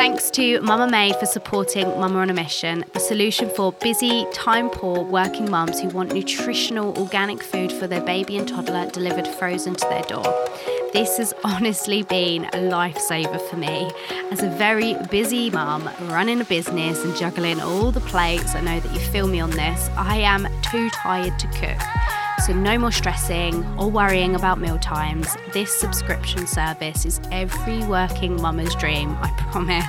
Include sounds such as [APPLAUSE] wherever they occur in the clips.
Thanks to Mama Made for supporting Mama on a Mission, the solution for busy, time poor working mums who want nutritional organic food for their baby and toddler delivered frozen to their door. This has [LAUGHS] honestly been a lifesaver for me. As a very busy mum, running a business and juggling all the plates, I know that you feel me on this, I am too tired to cook. So, no more stressing or worrying about meal times. This subscription service is every working mama's dream, I [LAUGHS] promise.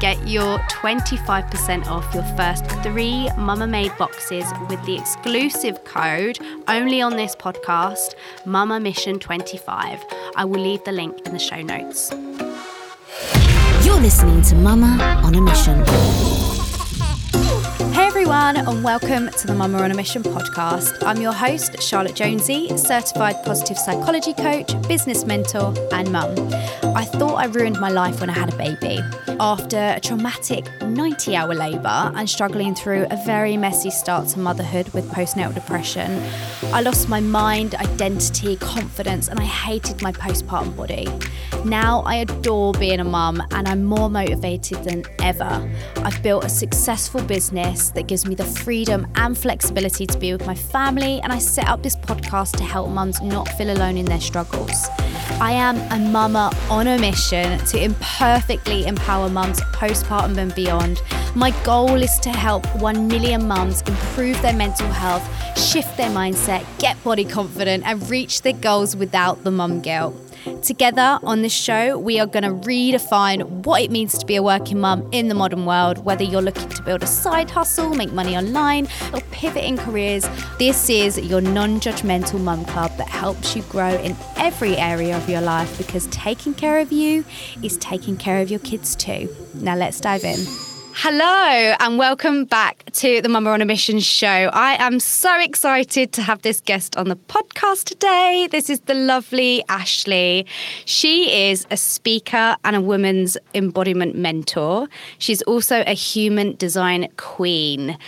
Get your 25% off your first three Mama Made boxes with the exclusive code only on this podcast, Mama Mission 25. I will leave the link in the show notes. You're listening to Mama on a Mission. Everyone, and welcome to the Mama on a Mission podcast. I'm your host, Charlotte Jonesy, certified positive psychology coach, business mentor, and mum. I thought I ruined my life when I had a baby. After a traumatic 90 hour labour and struggling through a very messy start to motherhood with postnatal depression, I lost my mind, identity, confidence, and I hated my postpartum body. Now I adore being a mum and I'm more motivated than ever. I've built a successful business that gives me the freedom and flexibility to be with my family, and I set up this podcast to help mums not feel alone in their struggles. I am a mama on a mission to imperfectly empower mums postpartum and beyond. My goal is to help 1 million mums improve their mental health, shift their mindset, get body confident, and reach their goals without the mum guilt. Together on this show, we are going to redefine what it means to be a working mum in the modern world, whether you're looking to build a side hustle, make money online, or pivot in careers. This is your non judgmental mum club that helps you grow in every area of your life because taking care of you is taking care of your kids too. Now, let's dive in. Hello, and welcome back to the Mama on a Mission show. I am so excited to have this guest on the podcast today. This is the lovely Ashley. She is a speaker and a woman's embodiment mentor. She's also a human design queen.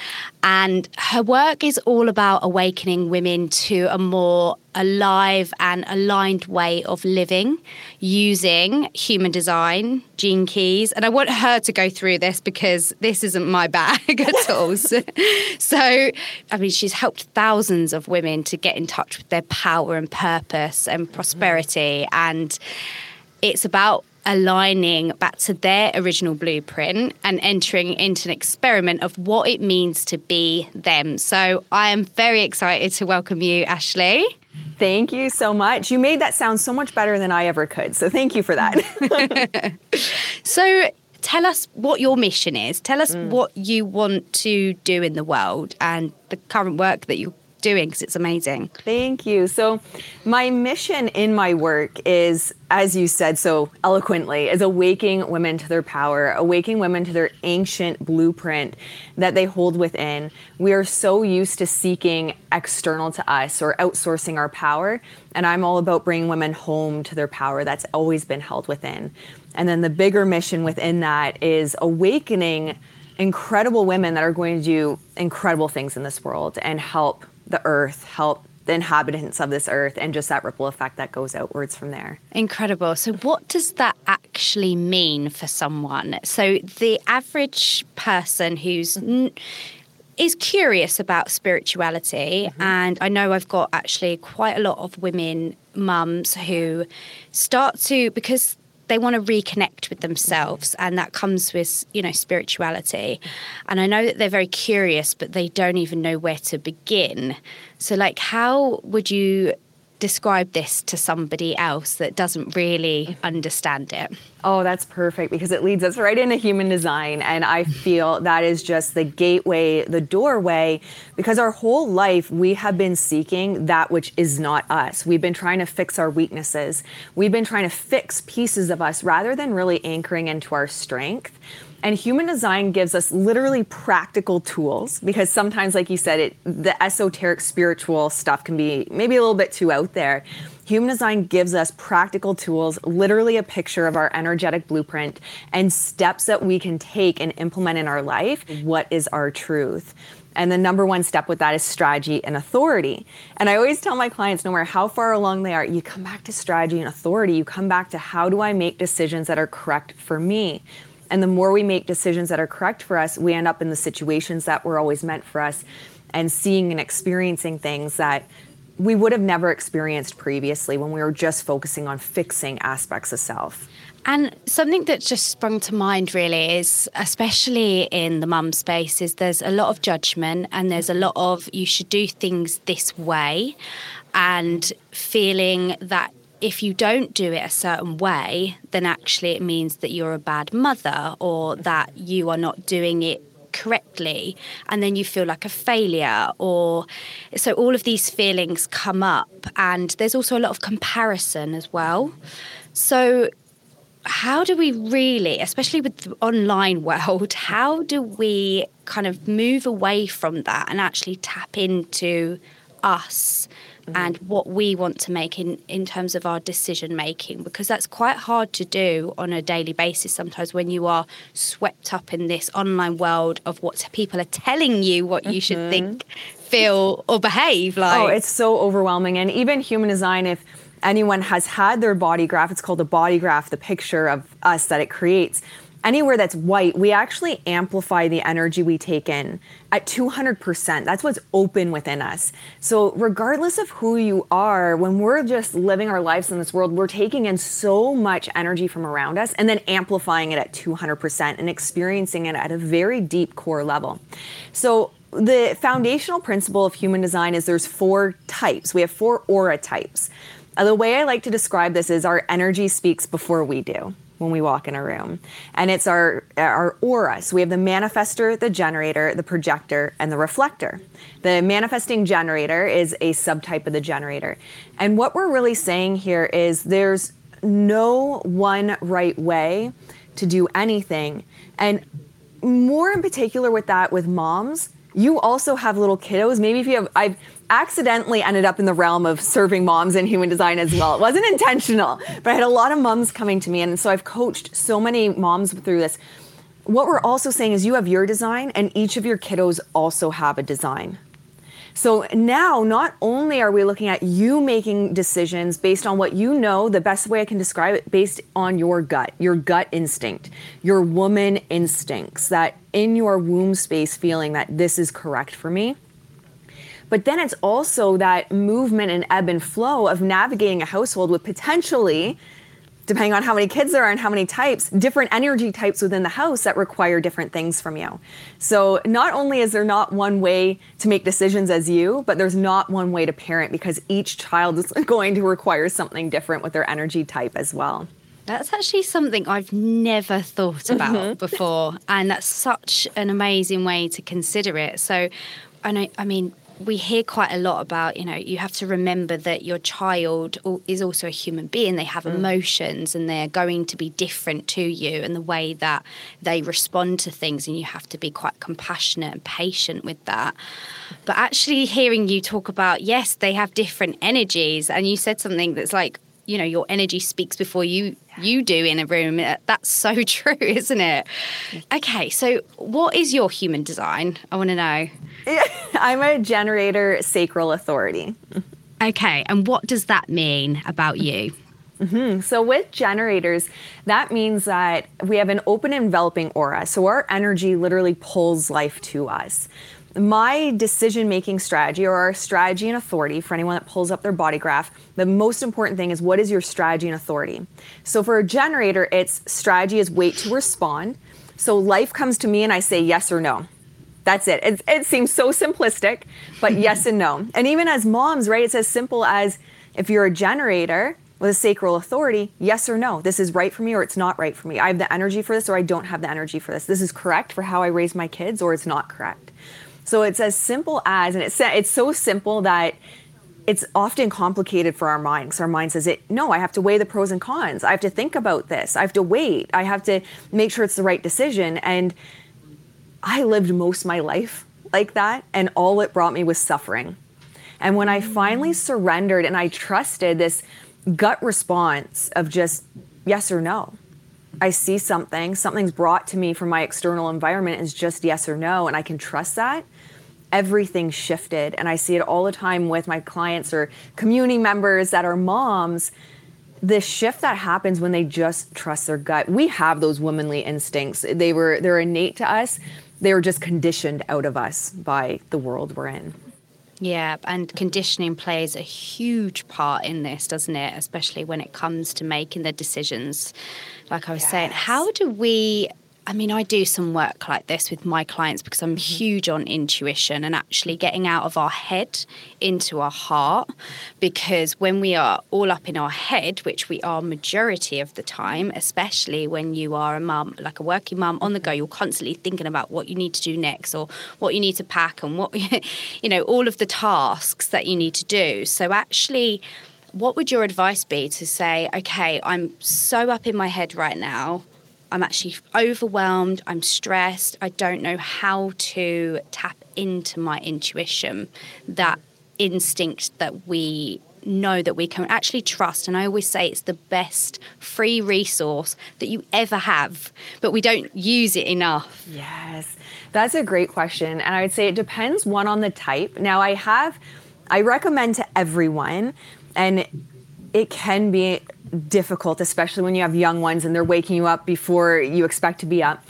And her work is all about awakening women to a more alive and aligned way of living using human design, gene keys. And I want her to go through this because this isn't my bag [LAUGHS] at all. so, so, I mean, she's helped thousands of women to get in touch with their power and purpose and prosperity. And it's about aligning back to their original blueprint and entering into an experiment of what it means to be them. So I am very excited to welcome you, Ashley. Thank you so much. You made that sound so much better than I ever could. So thank you for that. [LAUGHS] [LAUGHS] so tell us what your mission is. Tell us mm. what you want to do in the world and the current work that you're doing because it's amazing. Thank you. So, my mission in my work is, as you said so eloquently, is awakening women to their power, awakening women to their ancient blueprint that they hold within. We are so used to seeking external to us or outsourcing our power. And I'm all about bringing women home to their power that's always been held within. And then the bigger mission within that is awakening incredible women that are going to do incredible things in this world and help the earth, help the inhabitants of this earth, and just that ripple effect that goes outwards from there. Incredible. So, what does that actually mean for someone? So, the average person who's n- is curious about spirituality, mm-hmm. and I know I've got actually quite a lot of women mums who start to because they want to reconnect with themselves and that comes with you know spirituality. And i know that they're very curious but they don't even know where to begin. So like how would you describe this to somebody else that doesn't really mm-hmm. understand it? Oh, that's perfect because it leads us right into human design. And I feel that is just the gateway, the doorway, because our whole life we have been seeking that which is not us. We've been trying to fix our weaknesses, we've been trying to fix pieces of us rather than really anchoring into our strength. And human design gives us literally practical tools because sometimes, like you said, it, the esoteric spiritual stuff can be maybe a little bit too out there. Human design gives us practical tools, literally a picture of our energetic blueprint and steps that we can take and implement in our life. What is our truth? And the number one step with that is strategy and authority. And I always tell my clients, no matter how far along they are, you come back to strategy and authority. You come back to how do I make decisions that are correct for me? And the more we make decisions that are correct for us, we end up in the situations that were always meant for us and seeing and experiencing things that we would have never experienced previously when we were just focusing on fixing aspects of self. And something that just sprung to mind really is, especially in the mum space, is there's a lot of judgment and there's a lot of you should do things this way, and feeling that if you don't do it a certain way, then actually it means that you're a bad mother or that you are not doing it correctly and then you feel like a failure or so all of these feelings come up and there's also a lot of comparison as well. So how do we really especially with the online [LAUGHS] world how do we kind of move away from that and actually tap into us mm-hmm. and what we want to make in, in terms of our decision making because that's quite hard to do on a daily basis sometimes when you are swept up in this online world of what people are telling you what you mm-hmm. should think feel or behave like oh it's so overwhelming and even human design if anyone has had their body graph it's called a body graph the picture of us that it creates anywhere that's white, we actually amplify the energy we take in at 200%. That's what's open within us. So, regardless of who you are, when we're just living our lives in this world, we're taking in so much energy from around us and then amplifying it at 200% and experiencing it at a very deep core level. So, the foundational principle of human design is there's four types. We have four aura types. The way I like to describe this is our energy speaks before we do when we walk in a room. And it's our, our aura. So we have the manifester, the generator, the projector, and the reflector. The manifesting generator is a subtype of the generator. And what we're really saying here is there's no one right way to do anything. And more in particular with that, with moms, you also have little kiddos. Maybe if you have, I've accidentally ended up in the realm of serving moms in human design as well. It wasn't intentional, but I had a lot of moms coming to me. And so I've coached so many moms through this. What we're also saying is you have your design, and each of your kiddos also have a design. So now, not only are we looking at you making decisions based on what you know, the best way I can describe it, based on your gut, your gut instinct, your woman instincts, that in your womb space feeling that this is correct for me. But then it's also that movement and ebb and flow of navigating a household with potentially depending on how many kids there are and how many types, different energy types within the house that require different things from you. So, not only is there not one way to make decisions as you, but there's not one way to parent because each child is [LAUGHS] going to require something different with their energy type as well. That's actually something I've never thought about mm-hmm. before. And that's such an amazing way to consider it. So, I know, I mean, we hear quite a lot about you know you have to remember that your child is also a human being they have mm. emotions and they're going to be different to you and the way that they respond to things and you have to be quite compassionate and patient with that but actually hearing you talk about yes they have different energies and you said something that's like you know your energy speaks before you you do in a room. Uh, that's so [LAUGHS] true isn't it? Okay so what is your human design? I want to know. [LAUGHS] I'm a generator sacral authority. Okay and what does that mean about you? Mm-hmm. So, with generators, that means that we have an open enveloping aura. So, our energy literally pulls life to us my decision making strategy or our strategy and authority for anyone that pulls up their body graph, the most important thing is what is your strategy and authority? So for a generator, its strategy is wait to respond. So life comes to me and I say yes or no. That's it. It, it seems so simplistic, but [LAUGHS] yes and no. And even as moms, right, it's as simple as if you're a generator, with a sacral authority, yes or no, this is right for me or it's not right for me. I have the energy for this or I don't have the energy for this. This is correct for how I raise my kids or it's not correct. So it's as simple as, and it's it's so simple that it's often complicated for our minds. our mind says it no i have to weigh the pros and cons. I have to think about this. I have to wait. I have to make sure it's the right decision. And i lived most my life like that and all it brought me was suffering. And when i finally surrendered and i trusted this gut response of just yes or no I see something, something's brought to me from my external environment is just yes or no, and I can trust that, everything shifted. And I see it all the time with my clients or community members that are moms. the shift that happens when they just trust their gut. We have those womanly instincts. They were they're innate to us. They were just conditioned out of us by the world we're in. Yeah, and conditioning plays a huge part in this, doesn't it? Especially when it comes to making the decisions. Like I was yes. saying, how do we I mean, I do some work like this with my clients because I'm mm-hmm. huge on intuition and actually getting out of our head into our heart. Because when we are all up in our head, which we are majority of the time, especially when you are a mum, like a working mum on the go, you're constantly thinking about what you need to do next or what you need to pack and what, [LAUGHS] you know, all of the tasks that you need to do. So actually, what would your advice be to say, okay, I'm so up in my head right now I'm actually overwhelmed, I'm stressed, I don't know how to tap into my intuition, that instinct that we know that we can actually trust. And I always say it's the best free resource that you ever have, but we don't use it enough. Yes, that's a great question. And I would say it depends one on the type. Now, I have, I recommend to everyone, and it can be difficult, especially when you have young ones and they're waking you up before you expect to be up.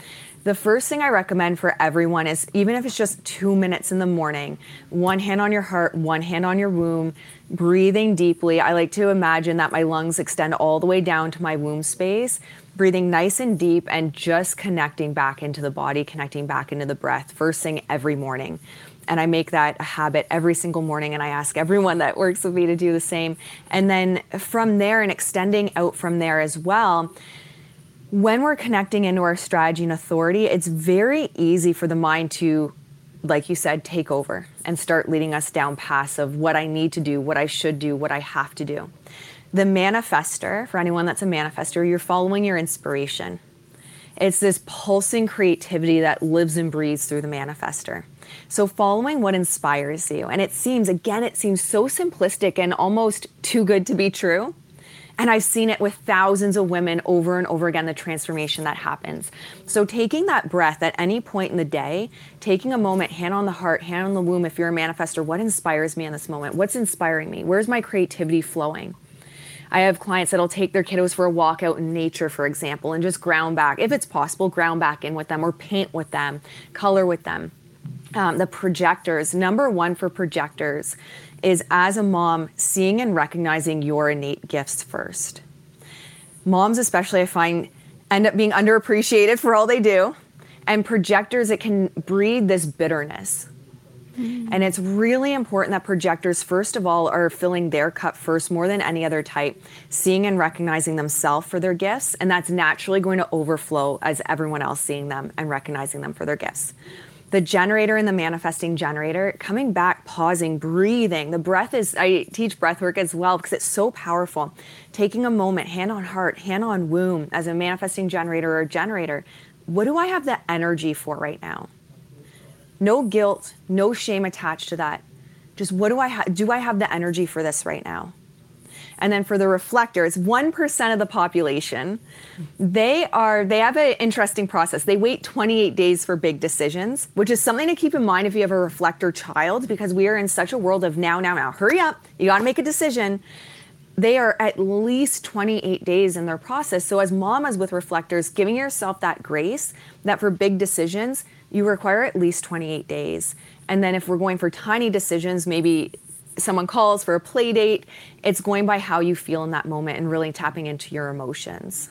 The first thing I recommend for everyone is even if it's just two minutes in the morning, one hand on your heart, one hand on your womb, breathing deeply. I like to imagine that my lungs extend all the way down to my womb space, breathing nice and deep and just connecting back into the body, connecting back into the breath, first thing every morning and I make that a habit every single morning and I ask everyone that works with me to do the same. And then from there and extending out from there as well, when we're connecting into our strategy and authority, it's very easy for the mind to like you said, take over and start leading us down paths of what I need to do, what I should do, what I have to do. The manifester, for anyone that's a manifester, you're following your inspiration. It's this pulsing creativity that lives and breathes through the manifester. So, following what inspires you, and it seems, again, it seems so simplistic and almost too good to be true. And I've seen it with thousands of women over and over again, the transformation that happens. So, taking that breath at any point in the day, taking a moment, hand on the heart, hand on the womb, if you're a manifester, what inspires me in this moment? What's inspiring me? Where's my creativity flowing? I have clients that'll take their kiddos for a walk out in nature, for example, and just ground back, if it's possible, ground back in with them or paint with them, color with them. Um, the projectors, number one for projectors is as a mom, seeing and recognizing your innate gifts first. Moms, especially, I find, end up being underappreciated for all they do. And projectors, it can breed this bitterness Mm-hmm. And it's really important that projectors, first of all, are filling their cup first more than any other type, seeing and recognizing themselves for their gifts. And that's naturally going to overflow as everyone else seeing them and recognizing them for their gifts. The generator and the manifesting generator, coming back, pausing, breathing. The breath is, I teach breath work as well because it's so powerful. Taking a moment, hand on heart, hand on womb, as a manifesting generator or generator. What do I have the energy for right now? No guilt, no shame attached to that. Just what do I have? Do I have the energy for this right now? And then for the reflectors, 1% of the population, they are they have an interesting process. They wait 28 days for big decisions, which is something to keep in mind if you have a reflector child because we are in such a world of now now now. Hurry up. You got to make a decision. They are at least 28 days in their process. So as mamas with reflectors, giving yourself that grace that for big decisions, you require at least 28 days. And then if we're going for tiny decisions, maybe someone calls for a play date, it's going by how you feel in that moment and really tapping into your emotions.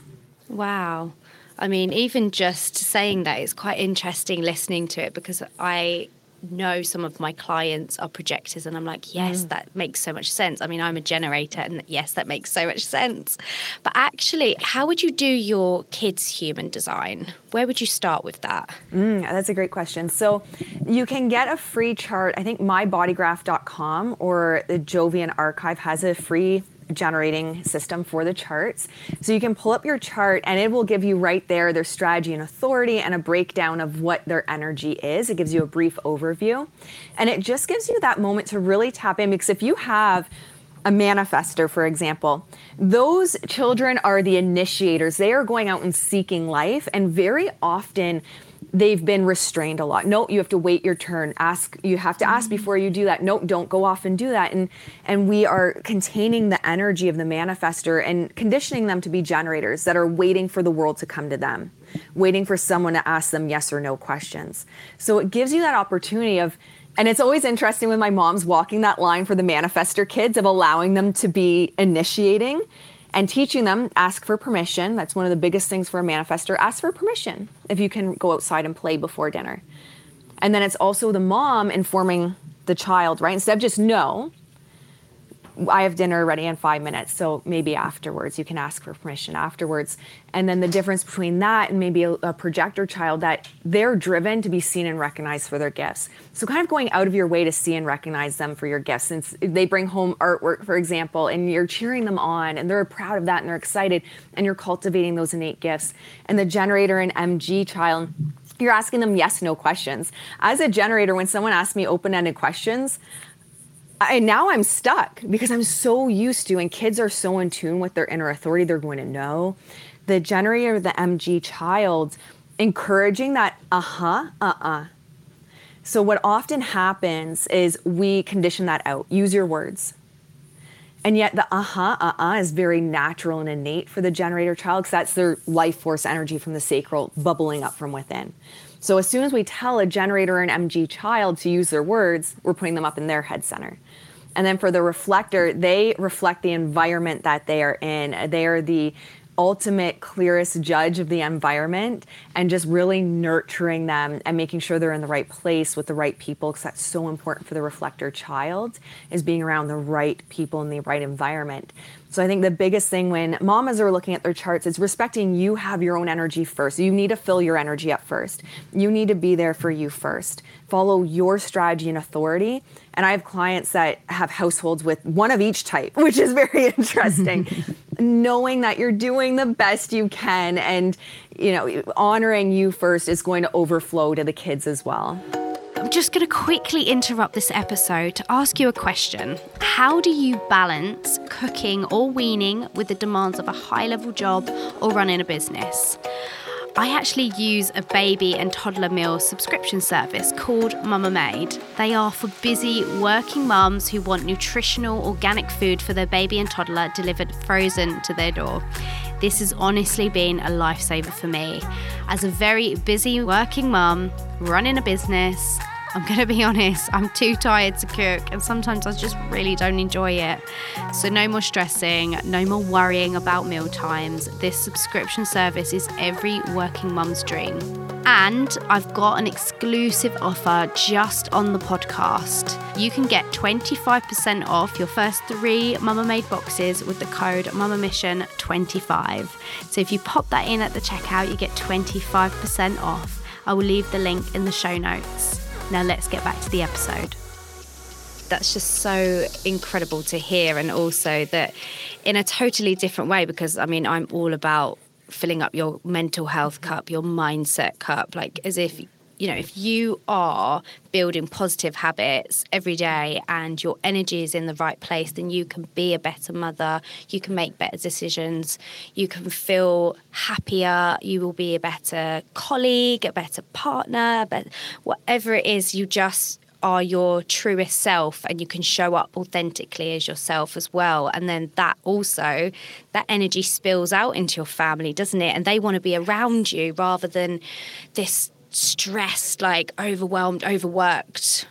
Wow. I mean, even just saying that is quite interesting listening to it because I know some of my clients are projectors and I'm like, yes, mm. that makes so much sense. I mean, I'm a generator and yes, that makes so much sense. But actually, how would you do your kids' human design? Where would you start with that? Mm, that's a great question. So you can get a free chart. I think mybodygraph.com or the Jovian archive has a free generating system for the charts. So you can pull up your chart and it will give you right there their strategy and authority and a breakdown of what their energy is. It gives you a brief overview. And it just gives you that moment to really tap in because if you have a manifester, for example, those children are the initiators. They are going out and seeking life, and very often they've been restrained a lot. No, you have to wait your turn. Ask you have to ask mm-hmm. before you do that. No, don't go off and do that. And and we are containing the energy of the manifester and conditioning them to be generators that are waiting for the world to come to them, waiting for someone to ask them yes or no questions. So it gives you that opportunity of and it's always interesting when my mom's walking that line for the manifester kids of allowing them to be initiating and teaching them ask for permission. That's one of the biggest things for a manifester. Ask for permission if you can go outside and play before dinner. And then it's also the mom informing the child, right? Instead of just no, I have dinner ready in five minutes, so maybe afterwards you can ask for permission afterwards. And then the difference between that and maybe a, a, projector child that they're driven to be seen and recognized for their gifts. So kind of going out of your way to see and recognize them for your gifts. Since they bring home artwork, for example, and you're cheering them on and they're proud of that and they're excited and you're cultivating those innate gifts. And the generator and MG child, you're asking them yes, no questions. As a generator, when someone asks me open-ended questions, I, now I'm stuck because I'm so used to, and kids are so in tune with their inner authority, they're going to know. The generator, the MG child, encouraging that uh huh, uh uh. So, what often happens is we condition that out. Use your words. And yet, the uh huh, uh uh is very natural and innate for the generator child because that's their life force energy from the sacral bubbling up from within. So, as soon as we tell a generator and MG child to use their words, we're putting them up in their head center. And then for the reflector, they reflect the environment that they are in. They are the ultimate clearest judge of the environment and just really nurturing them and making sure they're in the right place with the right people because that's so important for the reflector child is being around the right people in the right environment so I think the biggest thing when mamas are looking at their charts is respecting you have your own energy first. You need to fill your energy up first. You need to be there for you first. Follow your strategy and authority. And I have clients that have households with one of each type, [LAUGHS] which is very interesting. [LAUGHS] Knowing that you're doing the best you can and you know honoring you first is going to overflow to the kids as well. I'm just going to quickly interrupt this episode to ask you a question. How do you balance cooking or weaning with the demands of a high level job or running a business? I actually use a baby and toddler meal subscription service called Mama Made. They are for busy working mums who want nutritional organic food for their baby and toddler delivered frozen to their door. This has honestly been a lifesaver for me. As a very busy working mum, running a business, I'm going to be honest, I'm too tired to cook, and sometimes I just really don't enjoy it. So, no more stressing, no more worrying about meal times. This subscription service is every working mum's dream. And I've got an exclusive offer just on the podcast. You can get 25% off your first three Mama Made boxes with the code Mama Mission 25. So if you pop that in at the checkout, you get 25% off. I will leave the link in the show notes. Now let's get back to the episode. That's just so incredible to hear, and also that in a totally different way because I mean, I'm all about filling up your mental health cup, your mindset cup, like as if you know, if you are building positive habits every day and your energy is in the right place, then you can be a better mother, you can make better decisions, you can feel happier, you will be a better colleague, a better partner, but whatever it is, you just are your truest self and you can show up authentically as yourself as well. And then that also that energy spills out into your family doesn't it? And they want to be around you rather than this stressed, like overwhelmed, overworked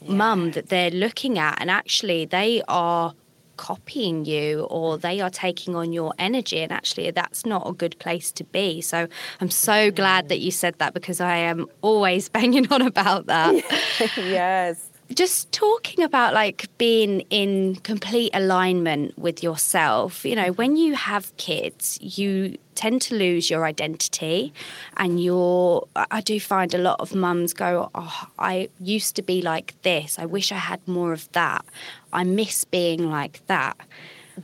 yeah. mum that they're looking at. And actually, they are copying you or they are taking on your energy and actually that's not a good place to be so i'm so glad mm. that you said that because i am always [LAUGHS] banging on about that [LAUGHS] yes just talking about like being in complete alignment with yourself you know when you have kids you tend to lose your identity and you're i do find a lot of mums go oh i used to be like this. I wish i had more of that. I miss being like that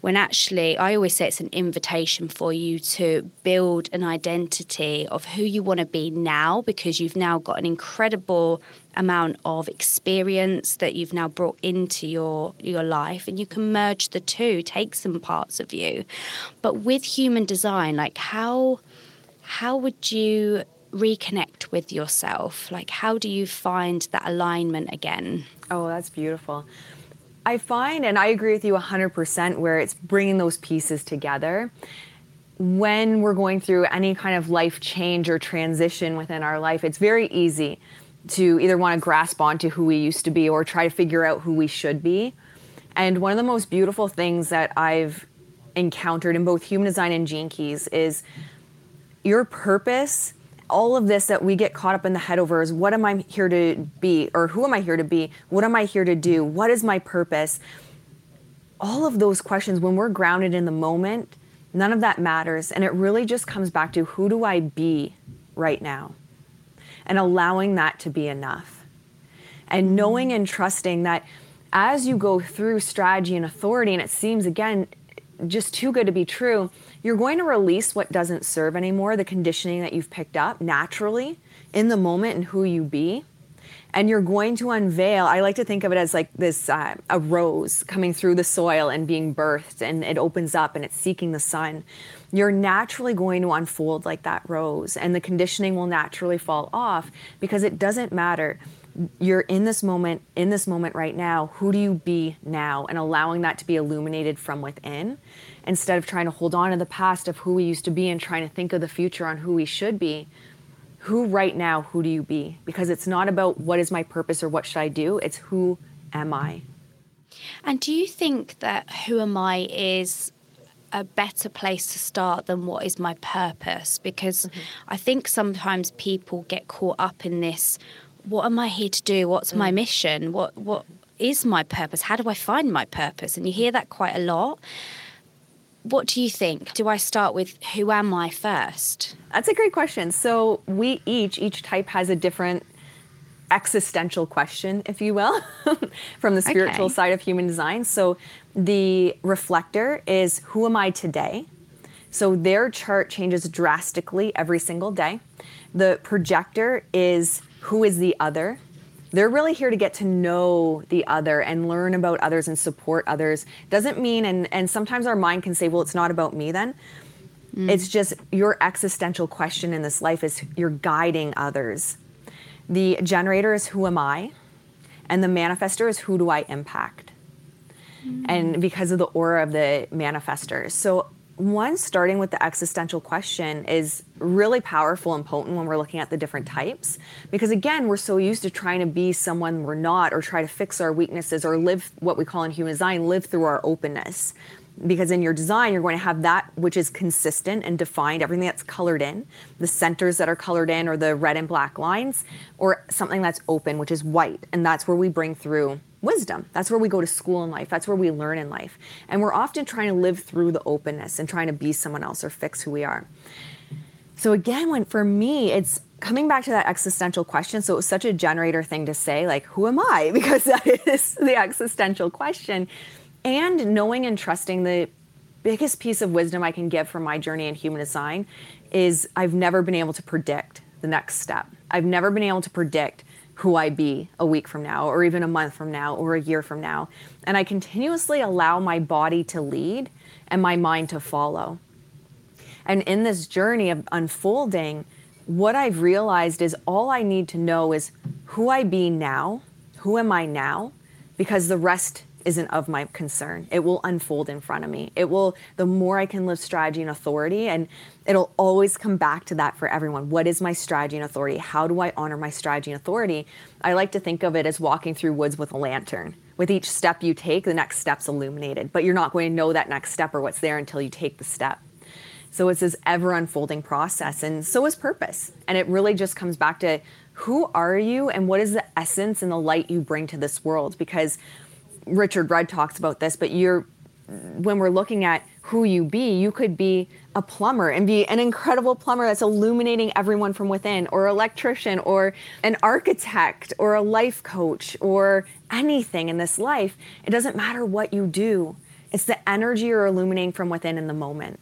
when actually I always say it's an invitation for you to build an identity of who you want to be now because you've now got an incredible amount of experience that you've now brought into your your life and you can merge the two take some parts of you but with human design like how how would you reconnect with yourself? Like, how do you find that alignment again? Oh, that's beautiful. I find, and I agree with you 100%, where it's bringing those pieces together. When we're going through any kind of life change or transition within our life, it's very easy to either want to grasp onto who we used to be or try to figure out who we should be. And one of the most beautiful things that I've encountered in both human design and gene keys is your purpose all of this that we get caught up in the head over is what am I here to be or who am I here to be? What am I here to do? What is my purpose? All of those questions, when we're grounded in the moment, none of that matters. And it really just comes back to who do I be right now? And allowing that to be enough. And knowing and trusting that as you go through strategy and authority, and it seems again just too good to be true, you're going to release what doesn't serve anymore, the conditioning that you've picked up naturally in the moment and who you be. And you're going to unveil, I like to think of it as like this uh, a rose coming through the soil and being birthed, and it opens up and it's seeking the sun. You're naturally going to unfold like that rose, and the conditioning will naturally fall off because it doesn't matter you're in this moment, in this moment right now, who do you be now? And allowing that to be illuminated from within instead of trying to hold on to the past of who we used to be and trying to think of the future on who we should be. Who right now, who do you be? Because it's not about what is my purpose or what should I do, it's who am I? And do you think that who am I is a better place to start than what is my purpose? Because mm-hmm. I think sometimes people get caught up in this what am I here to do? What's mm. my mission? What what is my purpose? How do I find my purpose? And you hear that quite a lot. What do you think? Do I start with who am I first? That's a great question. So we each each type has a different existential question, if you will, [LAUGHS] from the spiritual okay. side of human design. So the reflector is who am I today? So their chart changes drastically every single day. The projector is who is the other. They're really here to get to know the other and learn about others and support others. Doesn't mean, and, and sometimes our mind can say, well, it's not about me then. Mm. It's just your existential question in this life is you're guiding others. The generator is who am I? And the manifester is who do I impact? Mm. And because of the aura of the manifestors. So one starting with the existential question is really powerful and potent when we're looking at the different types. Because again we're so used to trying to be someone we're not or try to fix our weaknesses or live what we call in human design live through our openness. Because in your design you're going to have that which is consistent and defined everything that's colored in the centers that are colored in or the red and black lines or something that's open which is white. And that's where we bring through wisdom. That's where we go to school in life. That's where we learn in life. And we're often trying to live through the openness and trying to be someone else or fix who we are. So again, when for me, it's coming back to that existential question. So it was such a generator thing to say, like, who am I? [LAUGHS] Because that is the existential question. And knowing and trusting the biggest piece of wisdom I can give from my journey in human design is I've never been able to predict the next step. I've never been able to predict who I be a week from now, or even a month from now, or a year from now. And I continuously allow my body to lead and my mind to follow. And in this journey of unfolding, what I've realized is all I need to know is who I be now, who am I now, because the rest isn't of my concern. It will unfold in front of me. It will, the more I can live strategy and authority, and it'll always come back to that for everyone. What is my strategy and authority? How do I honor my strategy and authority? I like to think of it as walking through woods with a lantern. With each step you take, the next step's illuminated, but you're not going to know that next step or what's there until you take the step. So it's this ever unfolding process, and so is purpose. And it really just comes back to who are you and what is the essence and the light you bring to this world? Because Richard Rudd talks about this, but you're when we're looking at who you be, you could be a plumber and be an incredible plumber that's illuminating everyone from within, or electrician, or an architect, or a life coach, or anything in this life. It doesn't matter what you do, it's the energy you're illuminating from within in the moment.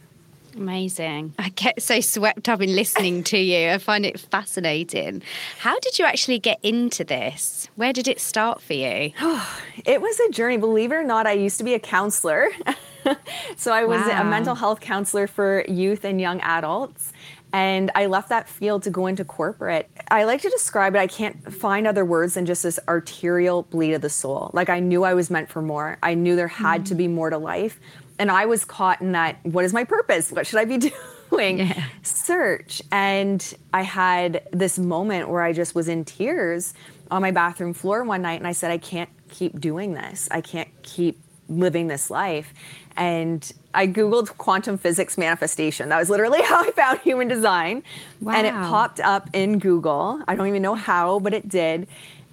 Amazing. I get so swept up in listening to you. I find it fascinating. How did you actually get into this? Where did it start for you? [SIGHS] it was a journey. Believe it or not, I used to be a counselor. [LAUGHS] so I was wow. a mental health counselor for youth and young adults. And I left that field to go into corporate. I like to describe it, I can't find other words than just this arterial bleed of the soul. Like I knew I was meant for more. I knew there had mm-hmm. to be more to life. And I was caught in that what is my purpose? What should I be [LAUGHS] doing? Yeah. Search. And I had this moment where I just was in tears on my bathroom floor one night and I said, I can't keep doing this. I can't keep living this life. And I Googled quantum physics manifestation. That was literally [LAUGHS] how I found human design. Wow. And it popped up in Google. I don't even know how, but it did.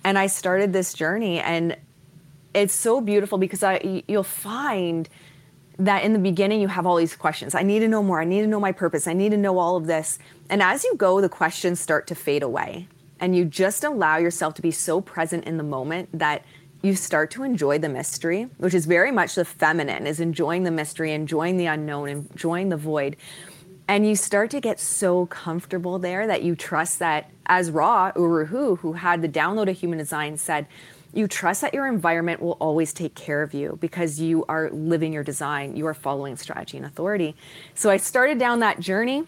And I started this journey. And it's so beautiful because I, you'll find that in the beginning you have all these questions. I need to know more. I need to know my purpose. I need to know all of this. And as you go, the questions start to fade away. And you just allow yourself to be so present in the moment that you start to enjoy the mystery, which is very much the feminine, is enjoying the mystery, enjoying the unknown, enjoying the void. And you start to get so comfortable there that you trust that, as Ra Uru Hu, who had the download of human design, said, you trust that your environment will always take care of you because you are living your design, you are following strategy and authority. So I started down that journey.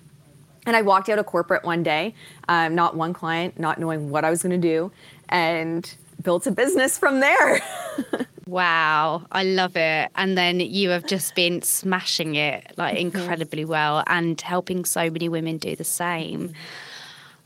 And I walked out of corporate one day, um, not one client, not knowing what I was going to do. And built a business from there. [LAUGHS] wow, I love it. And then you have just been smashing it like incredibly well and helping so many women do the same.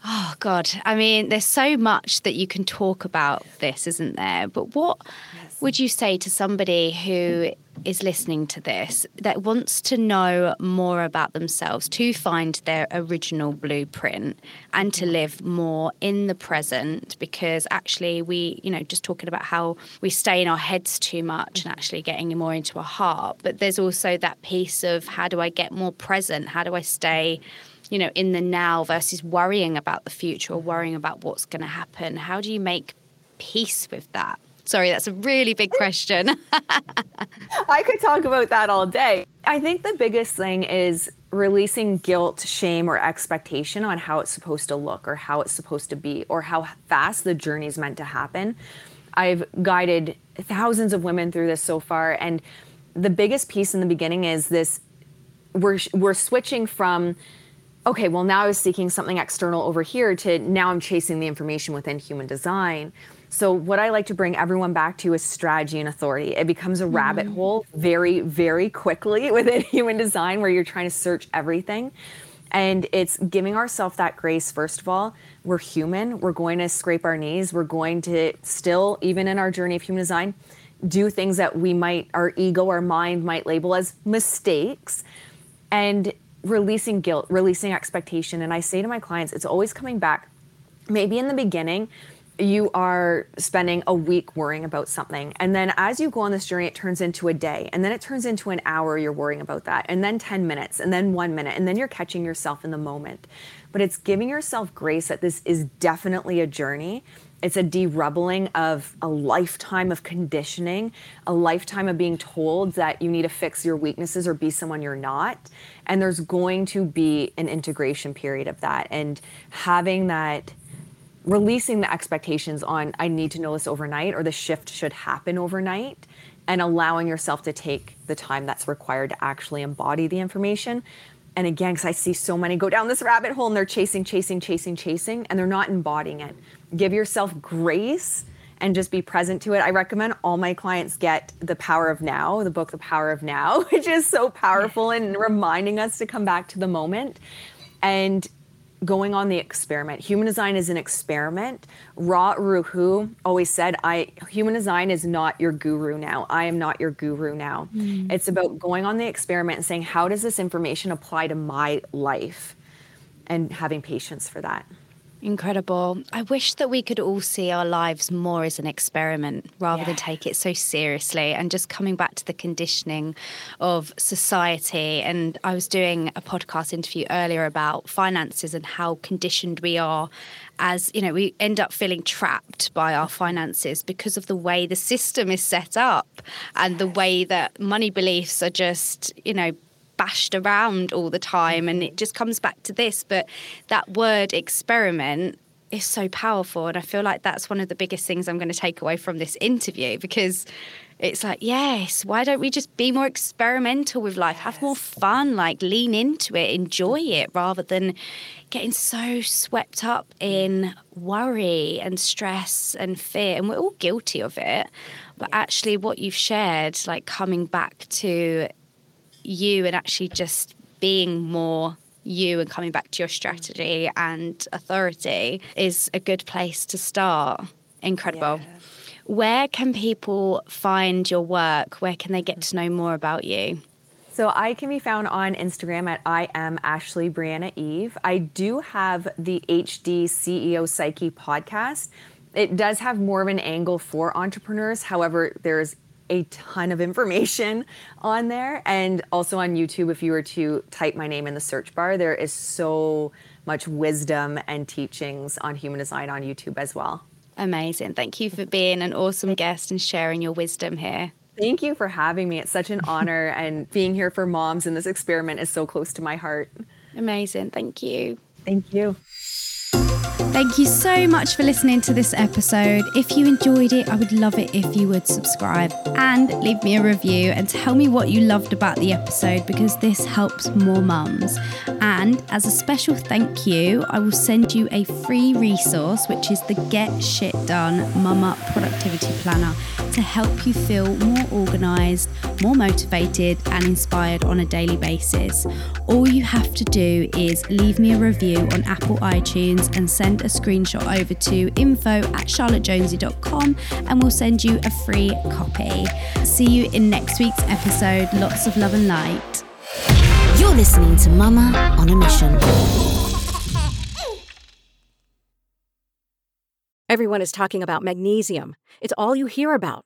Oh God, I mean, there's so much that you can talk about this, isn't there? But what yes. would you say to somebody who is listening to this that wants to know more about themselves to find their original blueprint and to live more in the present? Because actually we you know just talking about how we stay in our heads too much and mm-hmm. actually getting more into our heart but there's also that piece of how do I get more present? How do I stay you know in the now versus worrying about the future or worrying about what's going to happen how do you make peace with that Sorry, that's a really big question. [LAUGHS] I could talk about that all day. I think the biggest thing is releasing guilt, shame, or expectation on how it's supposed to look or how it's supposed to be or how fast the journey is meant to happen. I've guided thousands of women through this so far. And the biggest piece in the beginning is this we're, we're switching from okay, well, now I was seeking something external over here to now I'm chasing the information within human design. So, what I like to bring everyone back to is strategy and authority. It becomes a mm-hmm. rabbit hole very, very quickly [LAUGHS] within human design where you're trying to search everything. And it's giving ourselves that grace, first of all. We're human. We're going to scrape our knees. We're going to still, even in our journey of human design, do things that we might, our ego, our mind might label as mistakes. And releasing guilt, releasing expectation. And I say to my clients, it's always coming back. Maybe in the beginning, you are spending a week worrying about something. And then as you go on this journey, it turns into a day. And then it turns into an hour, you're worrying about that. And then 10 minutes, and then one minute. And then you're catching yourself in the moment. But it's giving yourself grace that this is definitely a journey. It's a derubbling of a lifetime of conditioning, a lifetime of being told that you need to fix your weaknesses or be someone you're not. And there's going to be an integration period of that. And having that releasing the expectations on I need to know this overnight or the shift should happen overnight and allowing yourself to take the time that's required to actually embody the information. And again, because I see so many go down this rabbit hole and they're chasing, chasing, chasing, chasing, and they're not embodying it. Give yourself grace and just be present to it. I recommend all my clients get The Power of Now, the book The Power of Now, [LAUGHS] which is so powerful in reminding us to come back to the moment. And going on the experiment. Human design is an experiment. Ra Uru Hu always said, I human design is not your guru now. I am not your guru now. Mm. It's about going on the experiment and saying, how does this information apply to my life? And having patience for that. Incredible. I wish that we could all see our lives more as an experiment rather yeah. than take it so seriously. And just coming back to the conditioning of society. And I was doing a podcast interview earlier about finances and how conditioned we are as, you know, we end up feeling trapped by our finances because of the way the system is set up and the way that money beliefs are just, you know, bashed around all the time and it just comes back to this but that word experiment is so powerful and i feel like that's one of the biggest things i'm going to take away from this interview because it's like yes why don't we just be more experimental with life have more fun like lean into it enjoy it rather than getting so swept up in worry and stress and fear, and we're all guilty of it. But actually, what you've shared, like coming back to you and actually just being more you and coming back to your strategy and authority is a good place to start. Incredible. Yeah. Where can people find your work? Where can they get to know more about you? So I can be found on Instagram at I am Ashley Brianna Eve. I do have the HD CEO Psyche podcast. It does have more of an angle for entrepreneurs. However, there's a ton of information on there. And also on YouTube, if you were to type my name in the search bar, there is so much wisdom and teachings on human design on YouTube as well. Amazing. Thank you for being an awesome guest and sharing your wisdom here. Thank you for having me. It's such an honor, and being here for moms in this experiment is so close to my heart. Amazing. Thank you. Thank you. Thank you so much for listening to this episode. If you enjoyed it, I would love it if you would subscribe and leave me a review and tell me what you loved about the episode because this helps more mums. And as a special thank you, I will send you a free resource, which is the Get Shit Done Mama Productivity Planner to help you feel more organized, more motivated, and inspired on a daily basis. All you have to do is leave me a review on Apple iTunes and send send a screenshot over to info at charlottejonesy.com and we'll send you a free copy. See you in next week's episode. Lots of love and light. You're listening to Mama on a Mission. Everyone is talking about magnesium. It's all you hear about.